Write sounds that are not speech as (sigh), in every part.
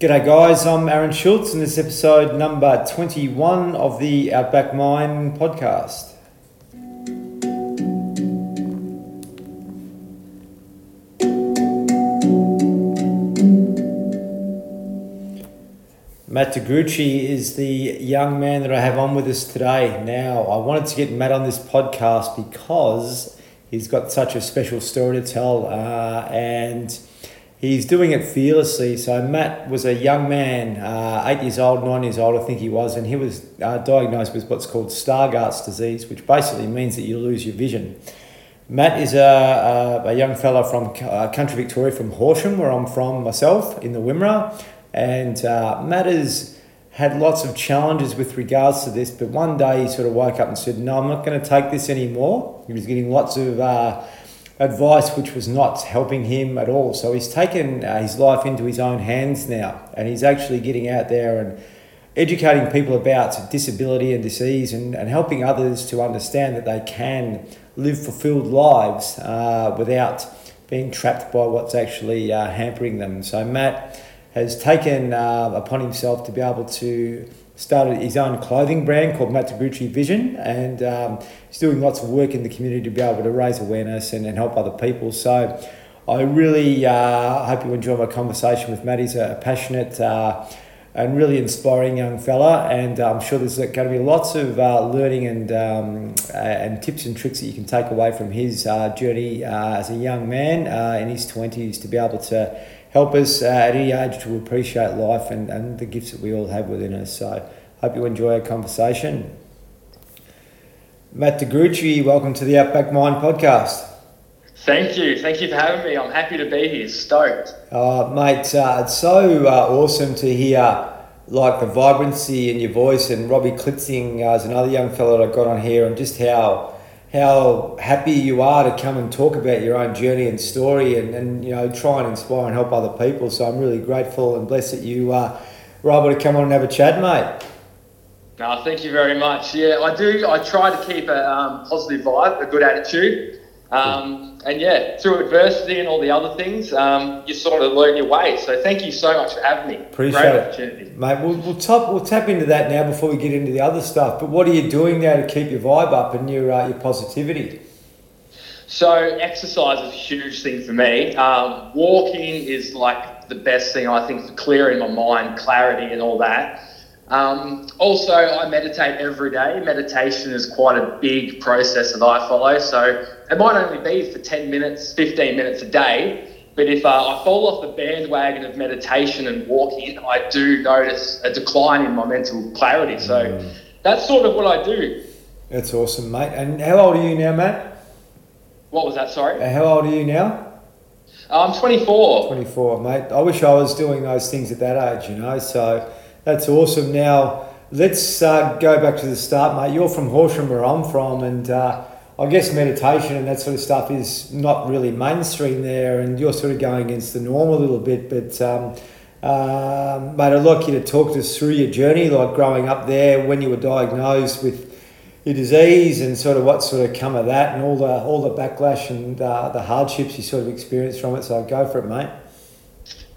G'day guys, I'm Aaron Schultz and this is episode number 21 of the Outback Mind podcast. Matt DeGruchy is the young man that I have on with us today. Now, I wanted to get Matt on this podcast because he's got such a special story to tell uh, and he's doing it fearlessly. So Matt was a young man, uh, eight years old, nine years old, I think he was, and he was uh, diagnosed with what's called Stargardt's disease, which basically means that you lose your vision. Matt is a, a, a young fellow from uh, country Victoria, from Horsham, where I'm from myself, in the Wimmera, and uh, Matt has had lots of challenges with regards to this, but one day he sort of woke up and said, "No, I'm not going to take this anymore." He was getting lots of uh, advice which was not helping him at all. So he's taken uh, his life into his own hands now, and he's actually getting out there and educating people about disability and disease and, and helping others to understand that they can live fulfilled lives uh, without being trapped by what's actually uh, hampering them. So Matt has taken uh, upon himself to be able to started his own clothing brand called Matt DeGruchy Vision, and um, he's doing lots of work in the community to be able to raise awareness and, and help other people. So I really uh, hope you enjoy my conversation with Matt. He's a passionate uh, and really inspiring young fella, and I'm sure there's going to be lots of uh, learning and um, and tips and tricks that you can take away from his uh, journey uh, as a young man uh, in his 20s to be able to help us uh, at any age to appreciate life and, and the gifts that we all have within us. So, hope you enjoy our conversation. Matt DeGruchy, welcome to the Outback Mind podcast. Thank you. Thank you for having me. I'm happy to be here. Stoked. Uh, mate, uh, it's so uh, awesome to hear like the vibrancy in your voice and Robbie Klitzing uh, is another young fellow that I got on here and just how how happy you are to come and talk about your own journey and story and, and you know try and inspire and help other people. So I'm really grateful and blessed that you uh, were able to come on and have a chat, mate. No, thank you very much. Yeah, I do. I try to keep a um, positive vibe, a good attitude. Um, and yeah, through adversity and all the other things, um, you sort of learn your way. So thank you so much for having me. Appreciate Great it, opportunity. mate. We'll we'll tap we'll tap into that now before we get into the other stuff. But what are you doing now to keep your vibe up and your uh, your positivity? So exercise is a huge thing for me. Um, walking is like the best thing I think for clearing my mind, clarity, and all that. Um, also, I meditate every day. Meditation is quite a big process that I follow. So it might only be for 10 minutes, 15 minutes a day. But if uh, I fall off the bandwagon of meditation and walking, I do notice a decline in my mental clarity. So mm. that's sort of what I do. That's awesome, mate. And how old are you now, Matt? What was that? Sorry. Uh, how old are you now? I'm 24. 24, mate. I wish I was doing those things at that age, you know. So that's awesome. Now, let's uh, go back to the start, mate. You're from Horsham, where I'm from, and uh, I guess meditation and that sort of stuff is not really mainstream there, and you're sort of going against the norm a little bit. But, um, uh, mate, I'd like you to talk to us through your journey, like growing up there, when you were diagnosed with your disease, and sort of what sort of come of that, and all the all the backlash and uh, the hardships you sort of experienced from it. So go for it, mate.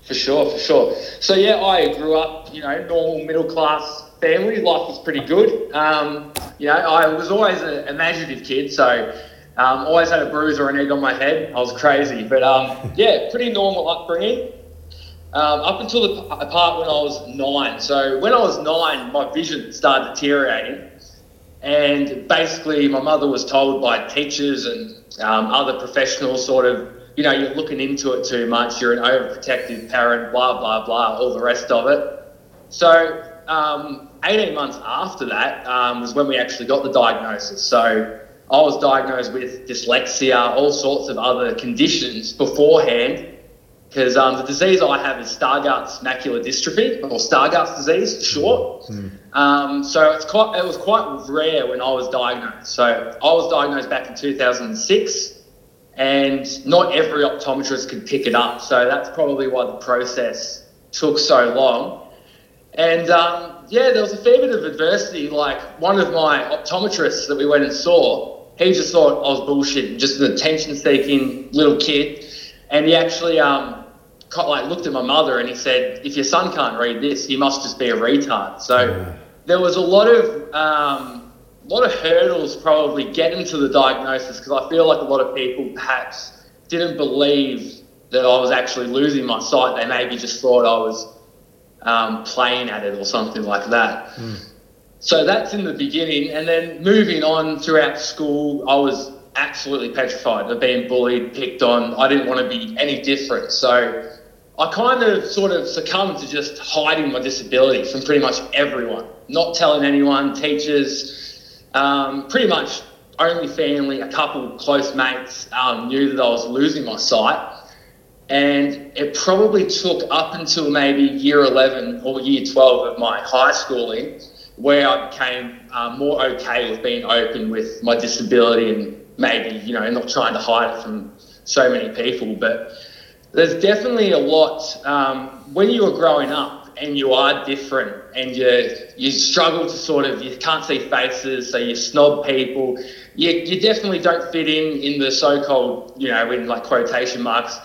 For sure, for sure. So yeah, I grew up, you know, normal middle class family. Life was pretty good. Um, you know, I was always an imaginative kid, so um, always had a bruise or an egg on my head. I was crazy, but um, (laughs) yeah, pretty normal upbringing. Um, up until the part when I was nine. So when I was nine, my vision started deteriorating, and basically my mother was told by teachers and um, other professionals, sort of you know, you're looking into it too much, you're an overprotective parent, blah, blah, blah, all the rest of it. So, um, 18 months after that um, was when we actually got the diagnosis. So, I was diagnosed with dyslexia, all sorts of other conditions beforehand, because um, the disease I have is Stargardt's macular dystrophy, or Stargardt's disease for short. Mm. Um, so it's quite, it was quite rare when I was diagnosed. So I was diagnosed back in 2006 and not every optometrist could pick it up. So that's probably why the process took so long. And um, yeah, there was a fair bit of adversity. Like one of my optometrists that we went and saw, he just thought I was bullshit, just an attention-seeking little kid, and he actually um, like looked at my mother and he said, "If your son can't read this, he must just be a retard." So there was a lot of um, lot of hurdles probably getting to the diagnosis because I feel like a lot of people perhaps didn't believe that I was actually losing my sight. They maybe just thought I was um, playing at it or something like that. So that's in the beginning, and then moving on throughout school, I was absolutely petrified of being bullied, picked on. I didn't want to be any different. So I kind of sort of succumbed to just hiding my disability from pretty much everyone, not telling anyone, teachers, um, pretty much only family, a couple close mates um, knew that I was losing my sight. And it probably took up until maybe year 11 or year 12 of my high schooling where I became um, more okay with being open with my disability and maybe, you know, not trying to hide it from so many people. But there's definitely a lot um, when you were growing up and you are different and you you struggle to sort of you can't see faces so you snob people. You, you definitely don't fit in in the so-called you know in like quotation marks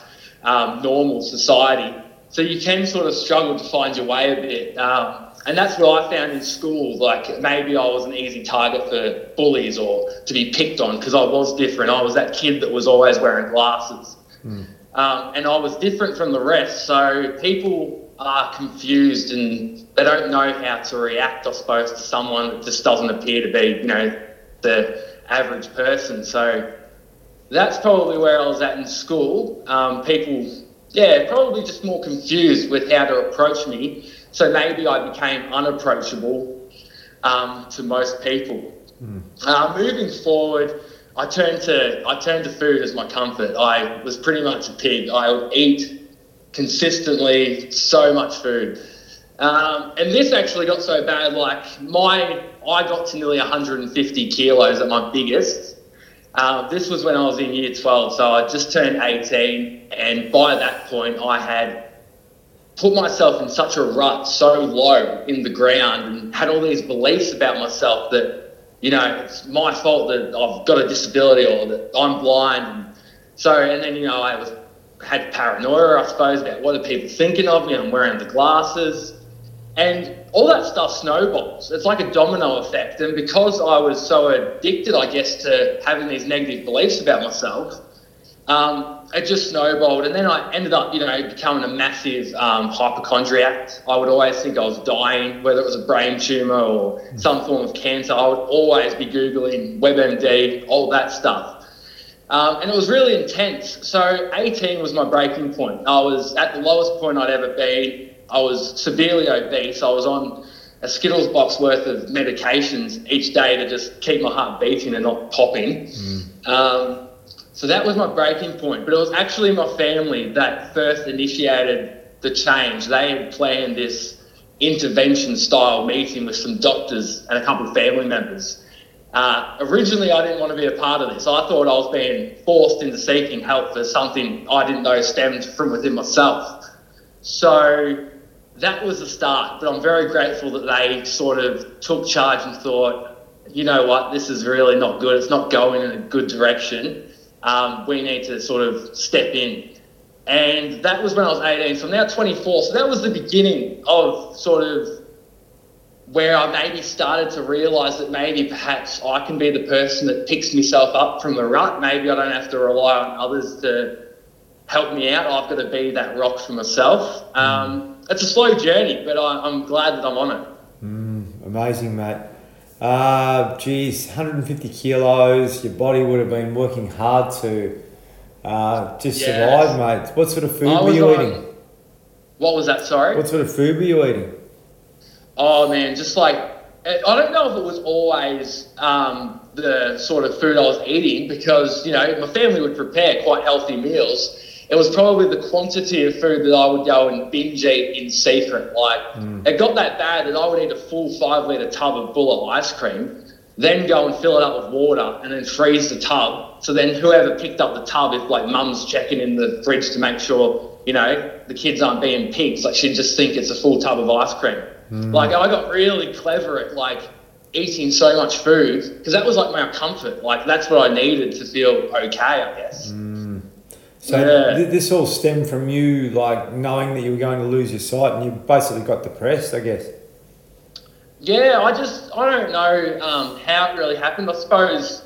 um, normal society. So you can sort of struggle to find your way a bit. Um, and that's what I found in school like maybe I was an easy target for bullies or to be picked on because I was different. I was that kid that was always wearing glasses. Um, and I was different from the rest. So people are confused and they don't know how to react, I suppose, to someone that just doesn't appear to be, you know, the average person. So that's probably where I was at in school. Um, people, yeah, probably just more confused with how to approach me. So maybe I became unapproachable um, to most people. Uh, moving forward, I turned to I turned to food as my comfort. I was pretty much a pig. I would eat consistently so much food, um, and this actually got so bad. Like my I got to nearly 150 kilos at my biggest. Uh, this was when I was in year 12, so I just turned 18, and by that point I had put myself in such a rut so low in the ground and had all these beliefs about myself that you know it's my fault that I've got a disability or that I'm blind and so and then you know I was had paranoia I suppose about what are people thinking of me I'm wearing the glasses and all that stuff snowballs it's like a domino effect and because I was so addicted I guess to having these negative beliefs about myself um, it just snowballed, and then I ended up, you know, becoming a massive um, hypochondriac. I would always think I was dying, whether it was a brain tumor or some form of cancer. I would always be googling WebMD, all that stuff, um, and it was really intense. So 18 was my breaking point. I was at the lowest point I'd ever been. I was severely obese. I was on a Skittles box worth of medications each day to just keep my heart beating and not popping. Um, so that was my breaking point. But it was actually my family that first initiated the change. They had planned this intervention style meeting with some doctors and a couple of family members. Uh, originally, I didn't want to be a part of this. I thought I was being forced into seeking help for something I didn't know stemmed from within myself. So that was the start. But I'm very grateful that they sort of took charge and thought, you know what, this is really not good. It's not going in a good direction. Um, we need to sort of step in. And that was when I was 18. So I'm now 24. So that was the beginning of sort of where I maybe started to realise that maybe perhaps I can be the person that picks myself up from the rut. Maybe I don't have to rely on others to help me out. I've got to be that rock for myself. Um, it's a slow journey, but I, I'm glad that I'm on it. Amazing, mate. Uh, geez, 150 kilos. Your body would have been working hard to uh, just Yeah. survive, mate. What sort of food I were you on- eating? What was that? Sorry. What sort of food were you eating? Oh man, just like I don't know if it was always um, the sort of food I was eating because you know my family would prepare quite healthy meals. It was probably the quantity of food that I would go and binge eat in secret. Like it got that bad that I would eat a full five liter tub of Bulla ice cream, then go and fill it up with water, and then freeze the tub. So then whoever picked up the tub, if like mum's checking in the fridge to make sure you know the kids aren't being pigs, like she'd just think it's a full tub of ice cream. Like I got really clever at like eating so much food because that was like my comfort. Like that's what I needed to feel okay, I guess. So Yeah. th- this all stemmed from you, like knowing that you were going to lose your sight, and you basically got depressed, I guess. Yeah, I just I don't know um, how it really happened. I suppose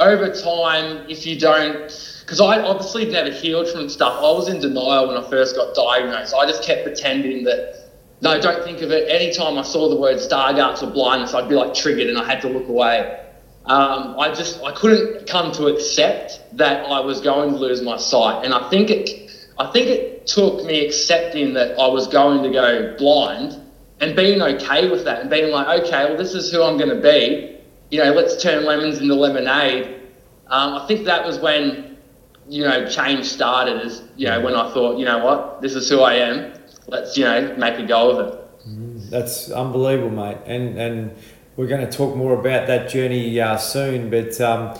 over time, if you don't, because I obviously never healed from stuff. I was in denial when I first got diagnosed. I just kept pretending that. No, don't think of it. Anytime I saw the word Stargardt's or blindness, I'd be like triggered and I had to look away. Um, I just I couldn't come to accept that I was going to lose my sight, and I think it I think it took me accepting that I was going to go blind and being okay with that and being like, okay, well, this is who I'm going to be. You know, let's turn lemons into lemonade. Um, I think that was when, you know, change started. Is you know when I thought, you know what, this is who I am. Let's you know make a go of it. That's unbelievable, mate. And and we're going to talk more about that journey uh, soon. But um,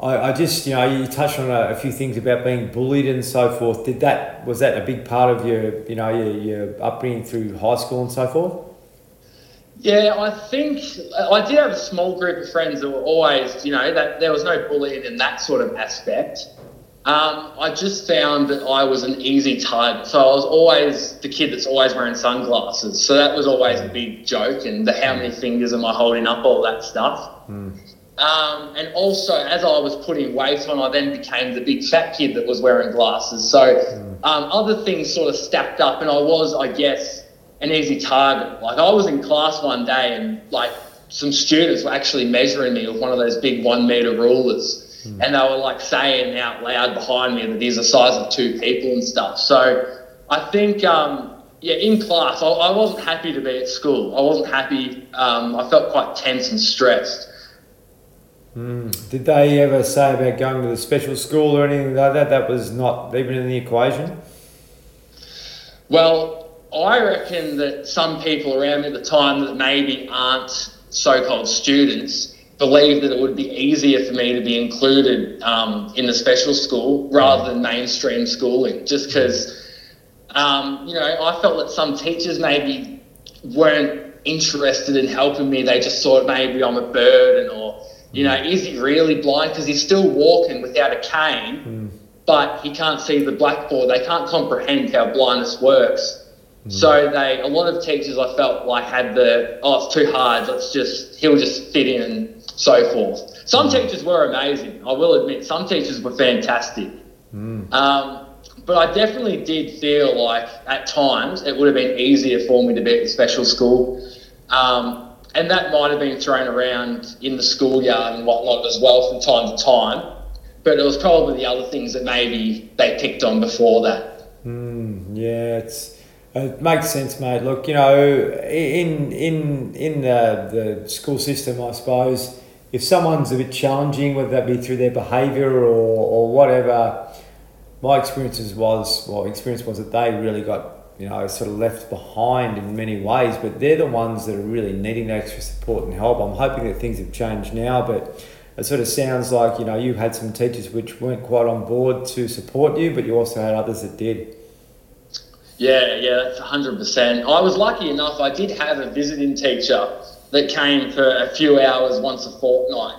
I, I just, you know, you touched on a, a few things about being bullied and so forth. Did that was that a big part of your, you know, your, your upbringing through high school and so forth? Yeah, I think I did have a small group of friends that were always, you know, that there was no bullying in that sort of aspect. Um, I just found that I was an easy target. So I was always the kid that's always wearing sunglasses. So that was always a big joke. And the how many fingers am I holding up, all that stuff. Um, and also, as I was putting weight on, I then became the big fat kid that was wearing glasses. So um, other things sort of stacked up, and I was, I guess, an easy target. Like I was in class one day, and like some students were actually measuring me with one of those big one meter rulers. And they were like saying out loud behind me that he's the size of two people and stuff. So I think, um, yeah, in class, I, I wasn't happy to be at school. I wasn't happy. Um, I felt quite tense and stressed. Did they ever say about going to the special school or anything like that? That was not even in the equation. Well, I reckon that some people around me at the time that maybe aren't so-called students believed that it would be easier for me to be included um, in the special school rather than mainstream schooling, just because, um, you know, I felt that some teachers maybe weren't interested in helping me. They just thought maybe I'm a burden or, you know, is he really blind? Because he's still walking without a cane, but he can't see the blackboard. They can't comprehend how blindness works. So they, a lot of teachers I felt like had the, oh, it's too hard. Let's just, he'll just fit in so forth. Some teachers were amazing. I will admit, some teachers were fantastic. Um, but I definitely did feel like at times it would have been easier for me to be at the special school. Um, and that might have been thrown around in the schoolyard and whatnot as well from time to time. But it was probably the other things that maybe they picked on before that. Yeah, it's it makes sense, mate. Look, you know, in in in the the school system, I suppose, if someone's a bit challenging, whether that be through their behaviour or or whatever, my experiences was well, experience was that they really got you know sort of left behind in many ways. But they're the ones that are really needing extra support and help. I'm hoping that things have changed now, but. It sort of sounds like you know you had some teachers which weren't quite on board to support you, but you also had others that did. Yeah, yeah, that's 100%. I was lucky enough, I did have a visiting teacher that came for a few hours once a fortnight.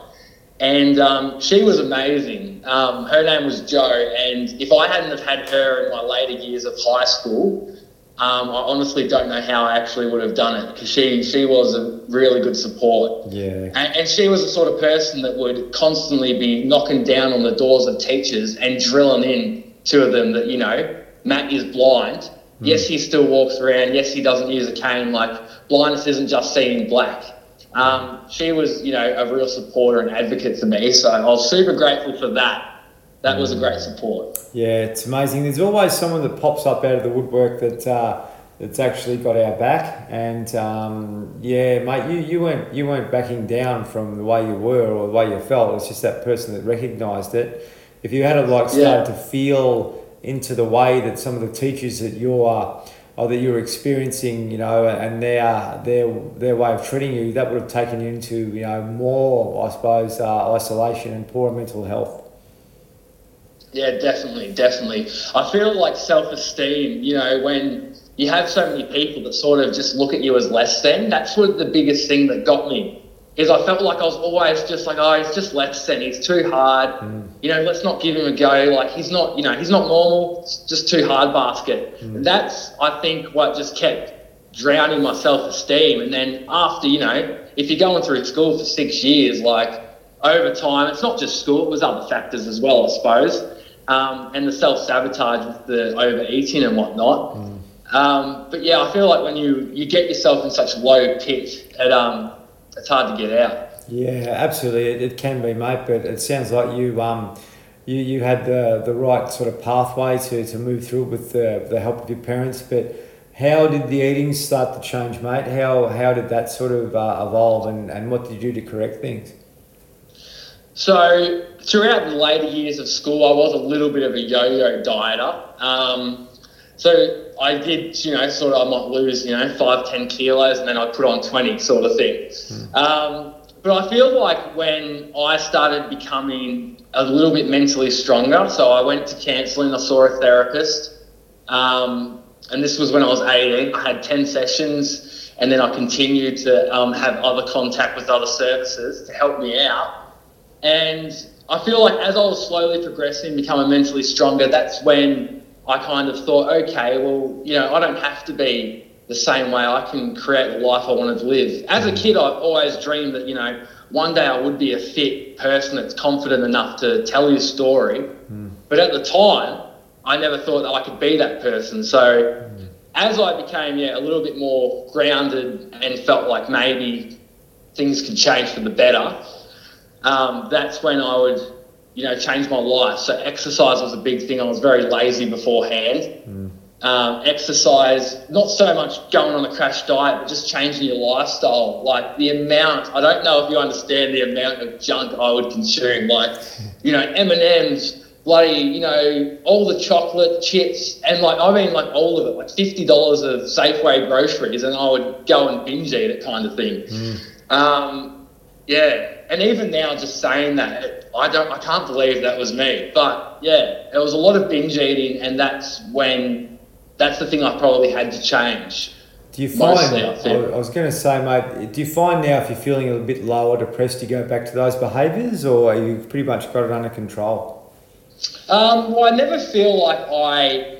And um, she was amazing. Um, her name was Jo. And if I hadn't have had her in my later years of high school, um, I honestly don't know how I actually would have done it because she, she was a really good support. Yeah. And, and she was the sort of person that would constantly be knocking down on the doors of teachers and drilling in to them that, you know, Matt is blind. Yes, he still walks around. Yes, he doesn't use a cane. Like, blindness isn't just seeing black. Um, she was, you know, a real supporter and advocate for me. So I was super grateful for that. That was a great support. Yeah, it's amazing. There's always someone that pops up out of the woodwork that uh, that's actually got our back. And um, yeah, mate, you, you weren't you weren't backing down from the way you were or the way you felt. It's just that person that recognised it. If you had to like start Yeah. to feel into the way that some of the teachers that you're or that you're experiencing, you know, and their their their way of treating you, that would have taken you into you know more, I suppose, uh, isolation and poor mental health. Yeah, definitely, definitely. I feel like self esteem, you know, when you have so many people that sort of just look at you as less than, that's what the biggest thing that got me. Is I felt like I was always just like, oh, he's just less than, he's too hard. Mm. You know, let's not give him a go. Like he's not, you know, he's not normal. It's just too hard basket. Mm. That's I think what just kept drowning my self esteem. And then after, you know, if you're going through school for six years, like over time, it's not just school, it was other factors as well, I suppose. Um, and the self sabotage with the overeating and whatnot. Um, but yeah, I feel like when you, you get yourself in such low pit, it, um, it's hard to get out. Yeah, absolutely. It, it can be, mate. But it sounds like you um, you, you had the, the right sort of pathway to, to move through it with the, the help of your parents. But how did the eating start to change, mate? How how did that sort of uh, evolve, and, and what did you do to correct things? So throughout the later years of school, I was a little bit of a yo-yo dieter. Um, so I did, you know, sort of I might lose, you know, five, ten kilos, and then I put on twenty, sort of thing. Um, but I feel like when I started becoming a little bit mentally stronger, so I went to counselling. I saw a therapist, um, and this was when I was eighteen. I had ten sessions, and then I continued to um, have other contact with other services to help me out. And I feel like as I was slowly progressing, becoming mentally stronger, that's when I kind of thought, okay, well, you know, I don't have to be the same way. I can create the life I wanted to live. As a kid, I've always dreamed that, you know, one day I would be a fit person that's confident enough to tell his story. But at the time, I never thought that I could be that person. So as I became, yeah, a little bit more grounded and felt like maybe things could change for the better, um, that's when I would, you know, changed my life. So exercise was a big thing. I was very lazy beforehand. Um, exercise, not so much going on a crash diet, but just changing your lifestyle. Like the amount, I don't know if you understand the amount of junk I would consume. Like, (laughs) you know, M and M's, bloody, you know, all the chocolate, chips, and like I mean, like all of it, like fifty dollars of Safeway groceries, and I would go and binge eat it, kind of thing. Um, yeah, and even now, just saying that, I don't, I can't believe that was me. But yeah, it was a lot of binge eating, and that's when, that's the thing I probably had to change. Do you find? Mostly, I I, was going to say, mate. Do you find now if you're feeling a bit low or depressed, you go back to those behaviours, or are you pretty much got it under control? Um, well, I never feel like I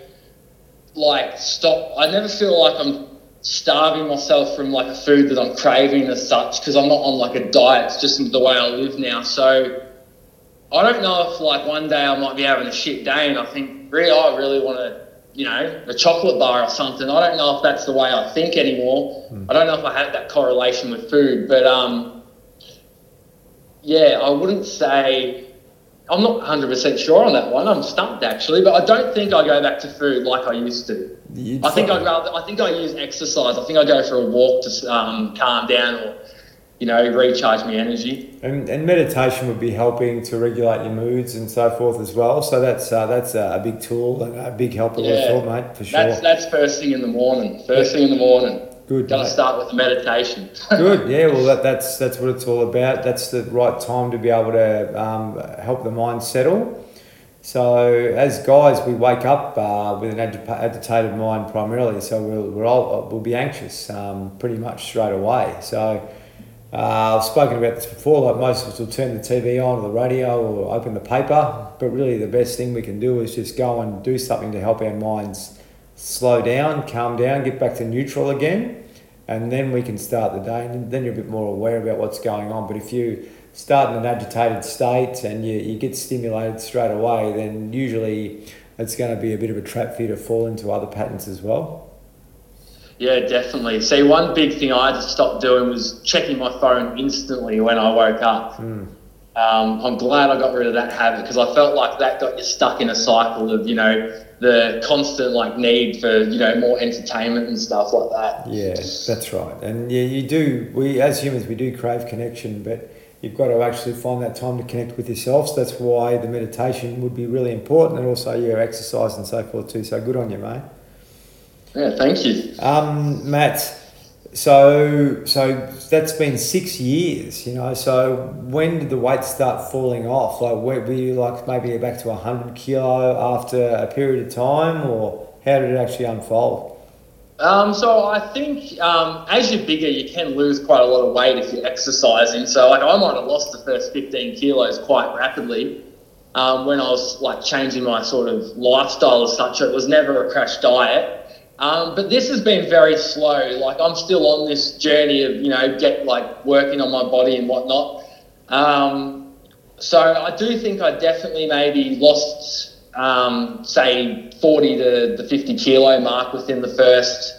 like stop. I never feel like I'm starving myself from like a food that I'm craving as such because I'm not on like a diet. It's just the way I live now. So I don't know if like one day I might be having a shit day and I think really I really want to. You know, a chocolate bar or something. I don't know if that's the way I think anymore. I don't know if I have that correlation with food, but um, yeah, I wouldn't say I'm not 100% sure on that one. I'm stumped actually, but I don't think I go back to food like I used to. You'd I think I'd rather. I think I use exercise. I think I go for a walk to um, calm down or, you know, recharge my energy. And, and meditation would be helping to regulate your moods and so forth as well. So that's uh, that's a, big tool and a big help. I Yeah. thought, mate, for sure. That's that's first thing in the morning. First thing in the morning. Good, Got to start with the meditation. (laughs) Good, yeah. Well, that, that's that's what it's all about. That's the right time to be able to um, help the mind settle. So, as guys, we wake up uh, with an agitated mind primarily. So we'll we're all, we'll be anxious um, pretty much straight away. So. Uh, I've spoken about this before. Like most of us will turn the TV on or the radio or open the paper, but really the best thing we can do is just go and do something to help our minds slow down, calm down, get back to neutral again, and then we can start the day. And then you're a bit more aware about what's going on. But if you start in an agitated state and you, you get stimulated straight away, then usually it's going to be a bit of a trap for you to fall into other patterns as well. Yeah, definitely. See, one big thing I had to stop doing was checking my phone instantly when I woke up. Mm. Um, I'm glad I got rid of that habit because I felt like that got you stuck in a cycle of, you know, the constant like need for, you know, more entertainment and stuff like that. Yeah, that's right. And yeah, you do. We as humans, we do crave connection, but you've got to actually find that time to connect with yourself. So that's why the meditation would be really important, and also your exercise and so forth too. So good on you, mate. Yeah, thank you. Um, Matt. So so that's been six years, you know. So when did the weight start falling off? Like, were, were you like maybe back to hundred kilo after a period of time, or how did it actually unfold? Um, so I think um, as you're bigger, you can lose quite a lot of weight if you're exercising. So like I might have lost the first 15 kilos quite rapidly um, when I was like changing my sort of lifestyle as such. It was never a crash diet. Um, but this has been very slow. Like I'm still on this journey of you know get like working on my body and whatnot. Um, so I do think I definitely maybe lost um, say 40 to the 50 kilo mark within the first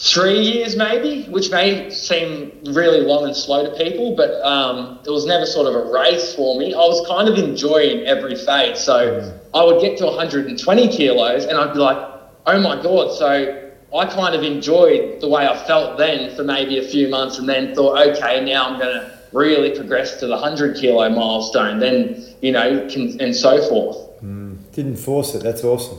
three years, maybe, which may seem really long and slow to people, but um, it was never sort of a race for me. I was kind of enjoying every phase. So mm. I would get to 120 kilos and I'd be like, oh my God. So I kind of enjoyed the way I felt then for maybe a few months and then thought, okay, now I'm going to really progress to the 100 kilo milestone, then, you know, can, and so forth. Didn't force it. That's awesome.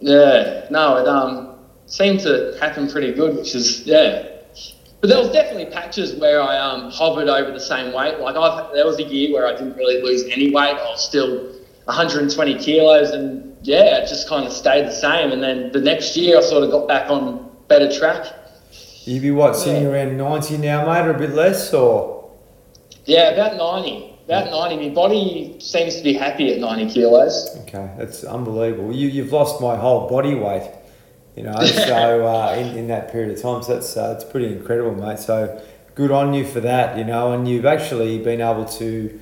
Yeah. No, it um seemed to happen pretty good, which is yeah. But there was definitely patches where I um, hovered over the same weight. Like I've, there was a year where I didn't really lose any weight. I was still 120 kilos, and yeah, it just kind of stayed the same. And then the next year, I sort of got back on better track. You be what sitting yeah. around 90 now, mate, or a bit less, or? Yeah, about 90. About 90. My body seems to be happy at 90 kilos. Okay, that's unbelievable. You, you've lost my whole body weight, you know, so (laughs) uh, in, in that period of time. So that's, uh, it's pretty incredible, mate. So good on you for that, you know, and you've actually been able to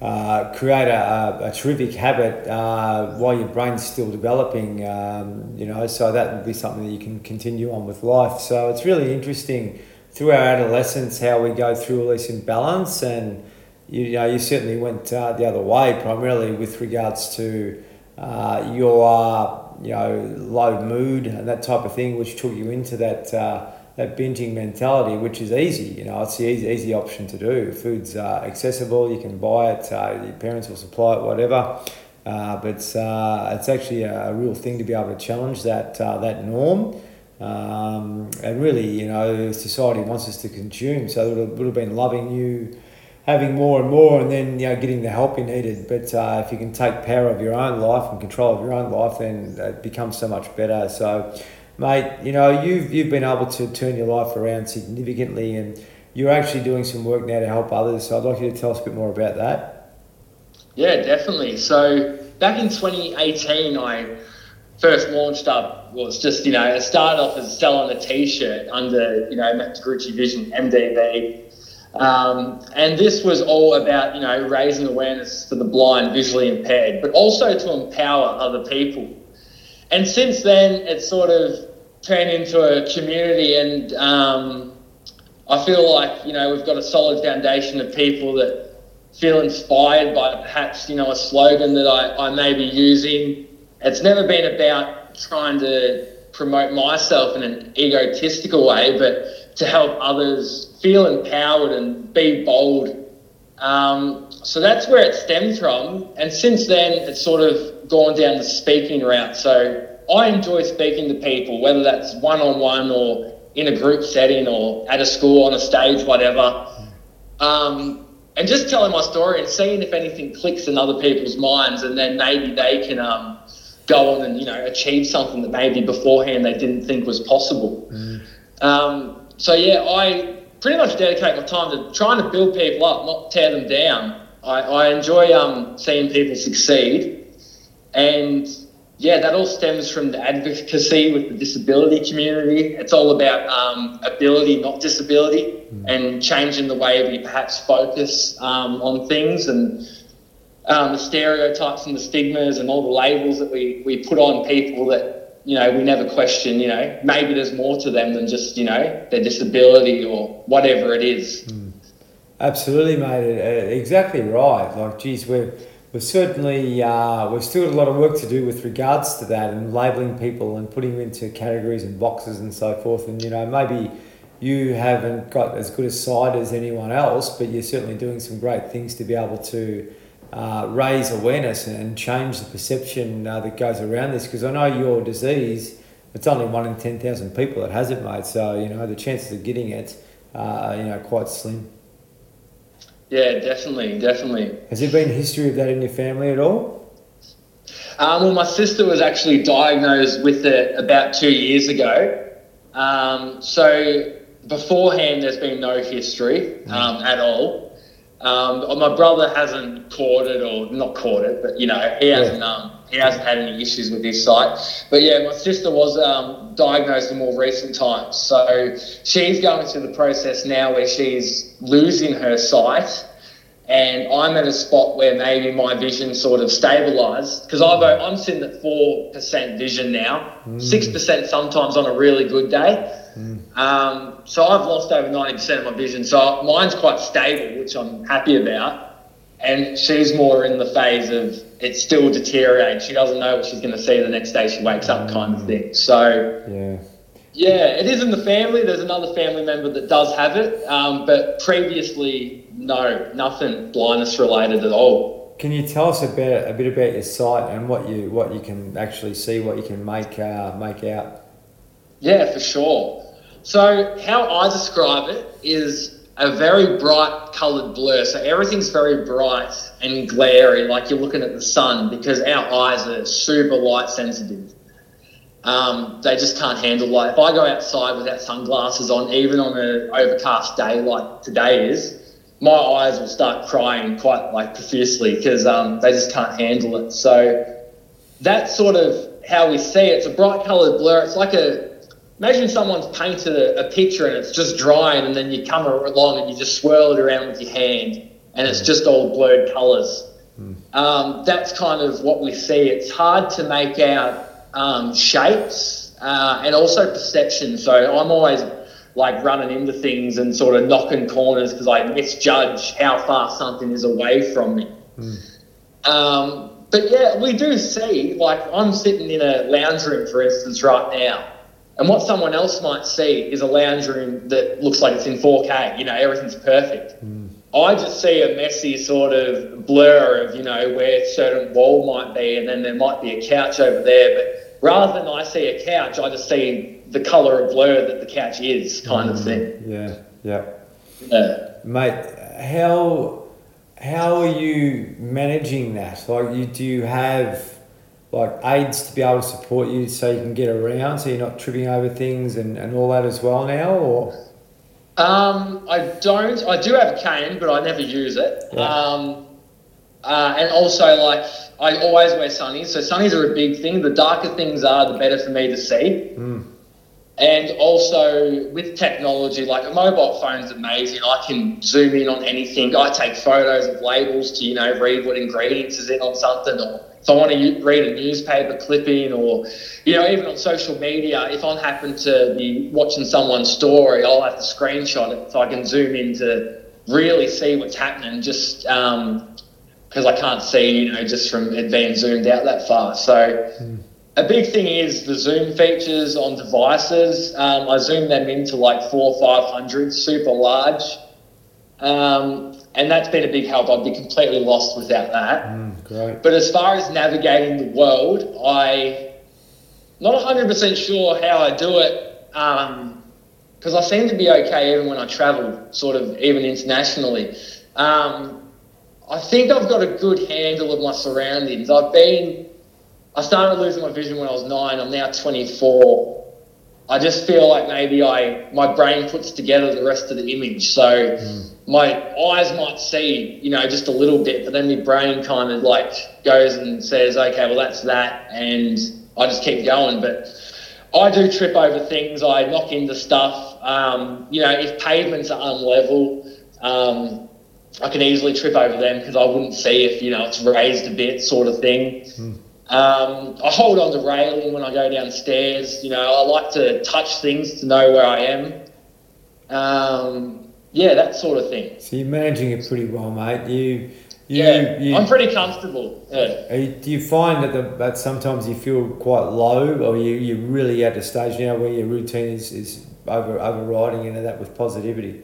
uh, create a, a, a, terrific habit uh, while your brain's still developing, um, you know, so that would be something that you can continue on with life. So it's really interesting through our adolescence how we go through all this imbalance and you, know, you certainly went uh, the other way, primarily with regards to uh, your, uh, you know, low mood and that type of thing, which took you into that uh, that binging mentality, which is easy. You know, it's the easy, easy option to do. Food's uh, accessible; you can buy it. Uh, your parents will supply it, whatever. but it's, it's actually a, a, real thing to be able to challenge that that norm. Um, and really, you know, society wants us to consume, so it would have been loving you having more and more and then you know getting the help you needed. But uh, if you can take power of your own life and control of your own life then it becomes so much better. So mate you know you've you've been able to turn your life around significantly and you're actually doing some work now to help others. So I'd like you to tell us a bit more about that. Yeah definitely. So back in 2018 I first launched up was just you know it started off as selling a t-shirt under you know Matt Gucci Vision MDV um, and this was all about, you know, raising awareness for the blind, visually impaired, but also to empower other people. And since then, it's sort of turned into a community, and um, I feel like, you know, we've got a solid foundation of people that feel inspired by perhaps, you know, a slogan that I, I may be using. It's never been about trying to promote myself in an egotistical way, but to help others feel empowered and be bold. Um, so that's where it stems from. And since then, it's sort of gone down the speaking route. So I enjoy speaking to people, whether that's one on one or in a group setting or at a school on a stage, whatever. Um, and just telling my story and seeing if anything clicks in other people's minds, and then maybe they can um, go on and you know achieve something that maybe beforehand they didn't think was possible. Mm. Um, so yeah, I pretty much dedicate my time to trying to build people up, not tear them down. I, I enjoy um, seeing people succeed, and yeah, that all stems from the advocacy with the disability community. It's all about um, ability, not disability, mm. and changing the way we perhaps focus um, on things and um, the stereotypes and the stigmas and all the labels that we, we put on people that you know, we never question, you know, maybe there's more to them than just, you know, their disability or whatever it is. Mm. Absolutely, mate. Exactly right. Like, geez, we're, we're certainly, uh, we've still got a lot of work to do with regards to that and labeling people and putting them into categories and boxes and so forth. And, you know, maybe you haven't got as good a side as anyone else, but you're certainly doing some great things to be able to uh, raise awareness and change the perception uh, that goes around this because I know your disease, it's only one in 10,000 people that has it, mate. So, you know, the chances of getting it uh, are, you know, quite slim. Yeah, definitely, definitely. Has there been a history of that in your family at all? Um, well, my sister was actually diagnosed with it about two years ago. Um, so beforehand, there's been no history um, at all. Um, my brother hasn't caught it, or not caught it, but you know he hasn't. Um, he hasn't had any issues with his sight. But yeah, my sister was um, diagnosed in more recent times, so she's going through the process now where she's losing her sight and I'm at a spot where maybe my vision sort of stabilised because I'm sitting at four percent vision now, six mm. percent sometimes on a really good day. Mm. Um, so I've lost over ninety percent of my vision. So mine's quite stable, which I'm happy about. And she's more in the phase of it still deteriorating. She doesn't know what she's going to see the next day she wakes up, kind of thing. So yeah. Yeah, it is in the family. There's another family member that does have it, um, but previously, no, nothing blindness related at all. Can you tell us a bit, a bit about your sight and what you what you can actually see, what you can make uh, make out? Yeah, for sure. So how I describe it is a very bright coloured blur. So everything's very bright and glary, like you're looking at the sun, because our eyes are super light sensitive. Um, they just can't handle light. If I go outside without sunglasses on, even on an overcast day like today is, my eyes will start crying quite like profusely because um, they just can't handle it. So that's sort of how we see it. It's a bright coloured blur. It's like a imagine someone's painted a, a, picture and it's just drying, and then you come along and you just swirl it around with your hand, and it's just all blurred colours. Mm. Um, that's kind of what we see. It's hard to make out um, shapes uh, and also perception. So I'm always like running into things and sort of knocking corners because I misjudge how far something is away from me. Mm. Um, but yeah, we do see, like, I'm sitting in a lounge room, for instance, right now. And what someone else might see is a lounge room that looks like it's in 4K. You know, everything's perfect. Mm. I just see a messy sort of blur of, you know, where a certain wall might be, and then there might be a couch over there. But rather than I see a couch, I just see the colour of blur that the couch is, kind mm, of thing. Yeah, yeah. Yeah. Mate, how how are you managing that? Like, you do you have like aids to be able to support you so you can get around, so you're not tripping over things and, and all that as well now, or? Um, I don't. I do have a cane, but I never use it. Yeah. Um, uh, and also, like, I always wear sunnies. So sunnies are a big thing. The darker things are, the better for me to see. Mm. And also with technology, like a mobile phone's amazing. I can zoom in on anything. I take photos of labels to, you know, read what ingredients is in on something. Or if I want to read a newspaper clipping or, you know, even on social media, if I happen to be watching someone's story, I'll have to screenshot it so I can zoom in to really see what's happening. Just, um, because I can't see, you know, just from it being zoomed out that far. So mm. a big thing is the zoom features on devices. Um, I zoom them into like four, five hundred, super large, um, and that's been a big help. I'd be completely lost without that. Mm, great. But as far as navigating the world, I not hundred percent sure how I do it. because um, I seem to be okay even when I travel, sort of even internationally. Um, I think I've got a good handle of my surroundings. I've been, I started losing my vision when I was nine. I'm now 24. I just feel like maybe I, my brain puts together the rest of the image. So mm. my eyes might see, you know, just a little bit, but then my brain kind of like goes and says, okay, well that's that, and I just keep going. But I do trip over things. I knock into stuff. Um, you know, if pavements are unlevel. Um, I can easily trip over them because I wouldn't see if you know it's raised a bit, sort of thing. Mm. Um, I hold on to railing when I go downstairs. You know, I like to touch things to know where I am. Um, yeah, that sort of thing. So you're managing it pretty well, mate. You, you yeah, you, I'm pretty comfortable. Yeah. You, do you find that, the, that sometimes you feel quite low, or you you really at the stage now where your routine is, is over overriding into that with positivity?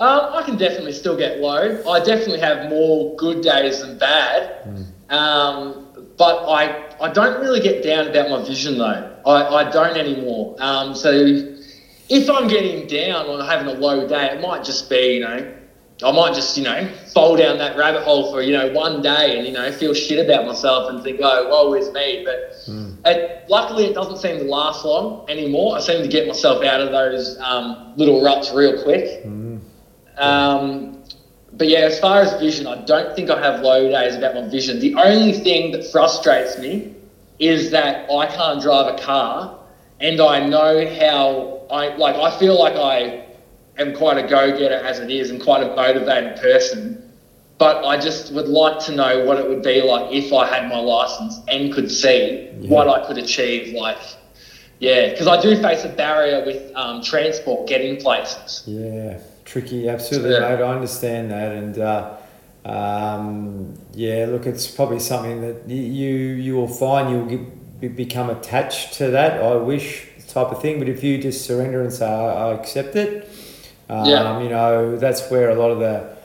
Um, I can definitely still get low. I definitely have more good days than bad. Mm. Um, but I, I don't really get down about my vision though. I, I don't anymore. Um, so if I'm getting down or having a low day, it might just be, you know, I might just, you know, fall down that rabbit hole for, you know, one day and, you know, feel shit about myself and think, oh, woe is me. But mm. it, luckily, it doesn't seem to last long anymore. I seem to get myself out of those um, little ruts real quick. Mm. Um, but yeah, as far as vision, I don't think I have low days about my vision. The only thing that frustrates me is that I can't drive a car and I know how I, like, I feel like I am quite a go getter as it is and quite a motivated person. But I just would like to know what it would be like if I had my license and could see yeah. what I could achieve. Like, yeah, because I do face a barrier with um, transport getting places. Yeah, tricky. Absolutely, yeah. mate. I understand that, and uh, um, yeah, look, it's probably something that you you will find you'll get, become attached to that. I wish type of thing, but if you just surrender and say I, I accept it um, yeah. You know, that's where a lot of the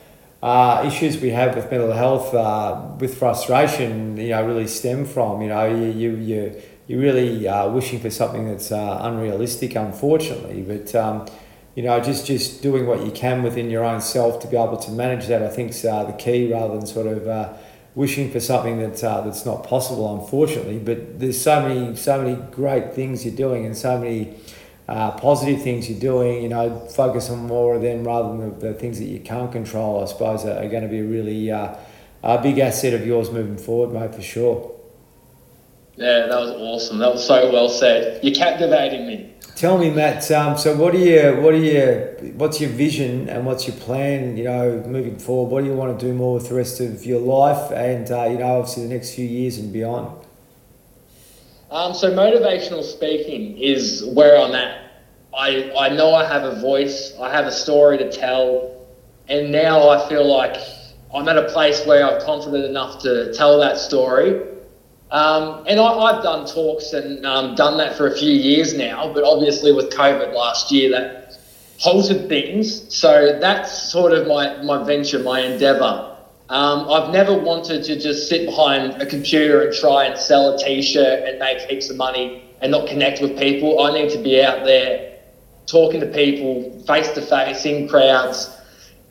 uh, issues we have with mental health, uh, with frustration, you know, really stem from. You know, you you you you're really uh, wishing for something that's uh, unrealistic, unfortunately. But um, you know, just just doing what you can within your own self to be able to manage that, I think, is uh, the key, rather than sort of uh, wishing for something that uh, that's not possible, unfortunately. But there's so many so many great things you're doing, and so many uh, positive things you're doing, you know, focus on more of them rather than the, the things that you can't control, I suppose, are, are going to be really uh, a big asset of yours moving forward, mate, for sure. Yeah, that was awesome. That was so well said. You're captivating me. Tell me, Matt. Um, so, what are you? What are you? What's your vision and what's your plan? You know, moving forward, what do you want to do more with the rest of your life, and uh, you know, obviously the next few years and beyond? Um, so motivational speaking is where I'm at. I, I know I have a voice, I have a story to tell, and now I feel like I'm at a place where I'm confident enough to tell that story. Um, and I, have done talks and um, done that for a few years now, but obviously with COVID last year, that halted things. So that's sort of my, my venture, my endeavour. Um, I've never wanted to just sit behind a computer and try and sell a t-shirt and make heaps of money and not connect with people. I need to be out there talking to people face to face in crowds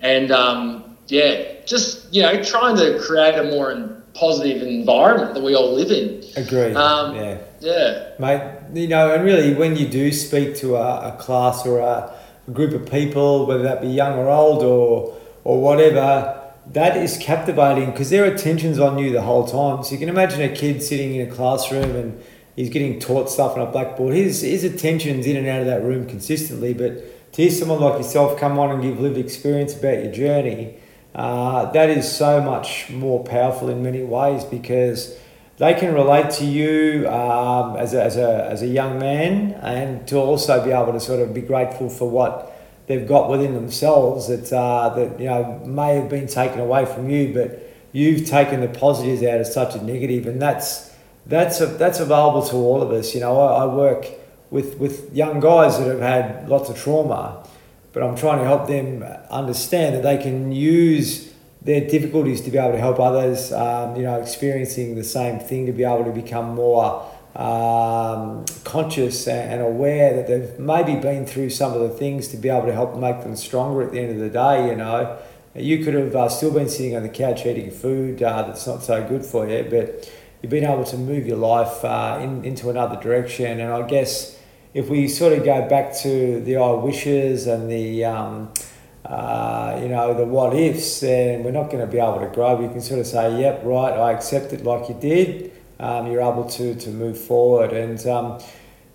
and um, yeah, just you know trying to create a more positive environment that we all live in. Agreed. Um, yeah. Yeah. Mate, you know, and really when you do speak to a, a class or a, a group of people, whether that be young or old or or whatever that is captivating because their attention's on you the whole time. So you can imagine a kid sitting in a classroom and he's getting taught stuff on a blackboard. His his attention's in and out of that room consistently. But to hear someone like yourself come on and give lived experience about your journey, uh, that is so much more powerful in many ways because they can relate to you um, as, a, as, a, as a young man and to also be able to sort of be grateful for what they've got within themselves that uh, that you know may have been taken away from you, but you've taken the positives out of such a negative, and that's that's a, that's available to all of us. You know, I, I work with with young guys that have had lots of trauma, but I'm trying to help them understand that they can use their difficulties to be able to help others. Um, you know, experiencing the same thing to be able to become more um, conscious and aware that they've maybe been through some of the things to be able to help make them stronger at the end of the day. You know, you could have uh, still been sitting on the couch eating food uh, that's not so good for you, but you've been able to move your life uh, in, into another direction. And I guess if we sort of go back to the I wishes and the um, uh, you know, the what ifs, then we're not going to be able to grow. We can sort of say, yep, right, I accept it like you did um, you're able to, to move forward. And, um,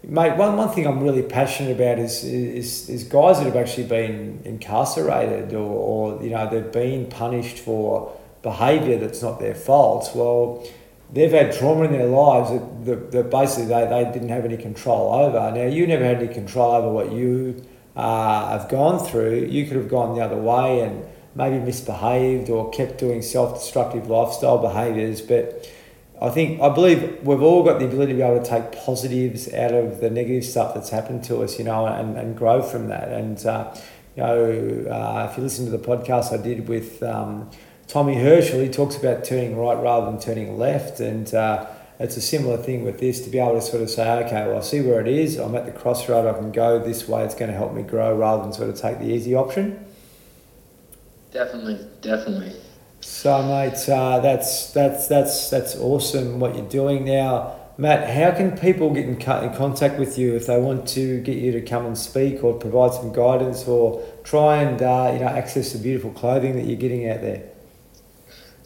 mate, one, one thing I'm really passionate about is, is, is guys that have actually been incarcerated or, or, you know, they've been punished for behaviour that's not their fault. Well, they've had trauma in their lives that, that, that, basically they, they didn't have any control over. Now, you never had any control over what you uh, have gone through. You could have gone the other way and maybe misbehaved or kept doing self destructive lifestyle behaviours, but I think I believe we've all got the ability to be able to take positives out of the negative stuff that's happened to us, you know, and, and grow from that. And uh, you know, uh, if you listen to the podcast I did with um, Tommy Herschel, he talks about turning right rather than turning left, and uh, it's a similar thing with this to be able to sort of say, okay, well, I see where it is. I'm at the crossroad. I can go this way. It's going to help me grow rather than sort of take the easy option. Definitely, definitely. So, mate, uh, that's that's that's that's awesome what you're doing now, Matt. How can people get in, in contact with you if they want to get you to come and speak or provide some guidance or try and uh, you know access the beautiful clothing that you're getting out there?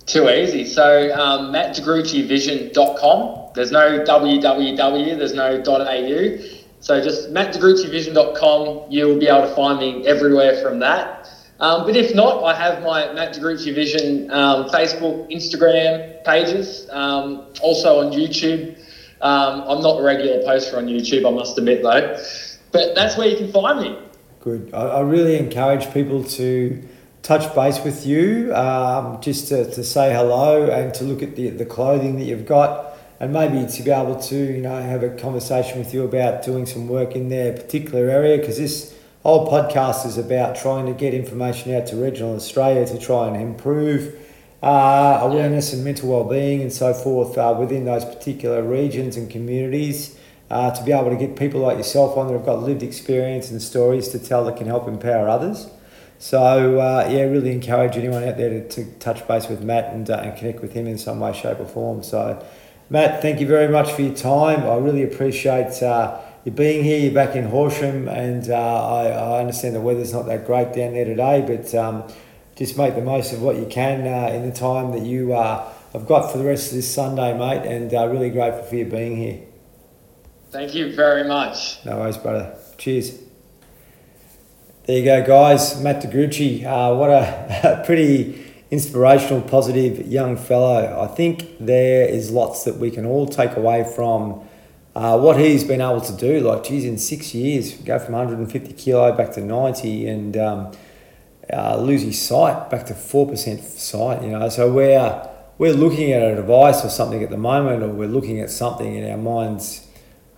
Too easy. So, um, mattdegruchyvision.com. There's no www. There's no .au. So just mattdegruchyvision.com. You'll be able to find me everywhere from that. Um, but if not, I have my Matt DeGruchy Vision um, Facebook, Instagram pages, um, also on YouTube. Um, I'm not a regular poster on YouTube, I must admit though. But that's where you can find me. Good. I, I really encourage people to touch base with you, um, just to, to say hello and to look at the, the clothing that you've got and maybe to be able to, you know, have a conversation with you about doing some work in their particular area because this whole podcast is about trying to get information out to regional Australia to try and improve uh, awareness and mental well-being and so forth uh, within those particular regions and communities. Uh, to be able to get people like yourself on that have got lived experience and stories to tell that can help empower others. So uh, yeah, really encourage anyone out there to, to touch base with Matt and, uh, and connect with him in some way, shape, or form. So Matt, thank you very much for your time. I really appreciate uh, you being here. You're back in Horsham, and uh, I, I, understand the weather's not that great down there today, but um, just make the most of what you can uh, in the time that you uh, have got for the rest of this Sunday, mate, and uh, really grateful for you being here. Thank you very much. No worries, brother. Cheers. There you go, guys. Matt DeGruchy. Uh, what a, (laughs) a pretty inspirational, positive young fellow. I think there is lots that we can all take away from uh, what he's been able to do. Like, geez, in six years, go from 150 kilo back to 90 and um, uh, lose his sight back to 4% sight, you know. So we're, we're looking at a device or something at the moment, or we're looking at something in our minds,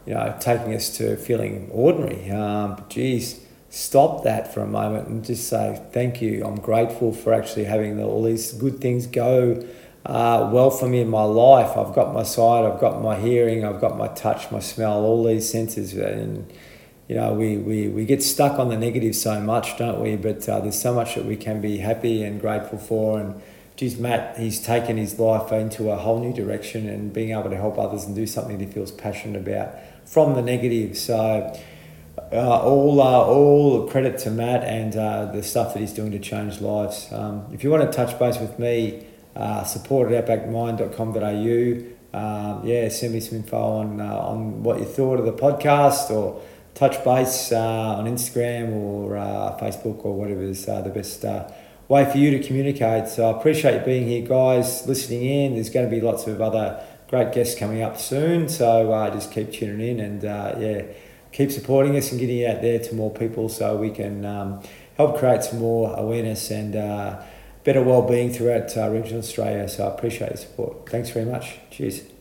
you know, taking us to feeling ordinary. Um, but geez, stop that for a moment and just say thank you. I'm grateful for actually having all these good things go uh, well for me in my life. I've got my sight, I've got my hearing, I've got my touch, my smell, all these senses. And, you know, we, we, we get stuck on the negative so much, don't we? But uh, there's so much that we can be happy and grateful for. And, geez, Matt, he's taken his life into a whole new direction and being able to help others and do something that he feels passionate about from the negative. So, uh, all uh, all credit to Matt and uh, the stuff that he's doing to change lives. Um, if you want to touch base with me, uh, support at outbackmind.com.au. Um, yeah, send me some info on uh, on what you thought of the podcast or touch base uh, on Instagram or uh, Facebook or whatever is the best way for you to communicate. So I appreciate you being here, guys, listening in. There's going to be lots of other great guests coming up soon, so just keep tuning in and yeah keep supporting us and getting out there to more people so we can um, help create some more awareness and uh, better well-being throughout uh, regional Australia. So I appreciate the support. Thanks very much. Cheers.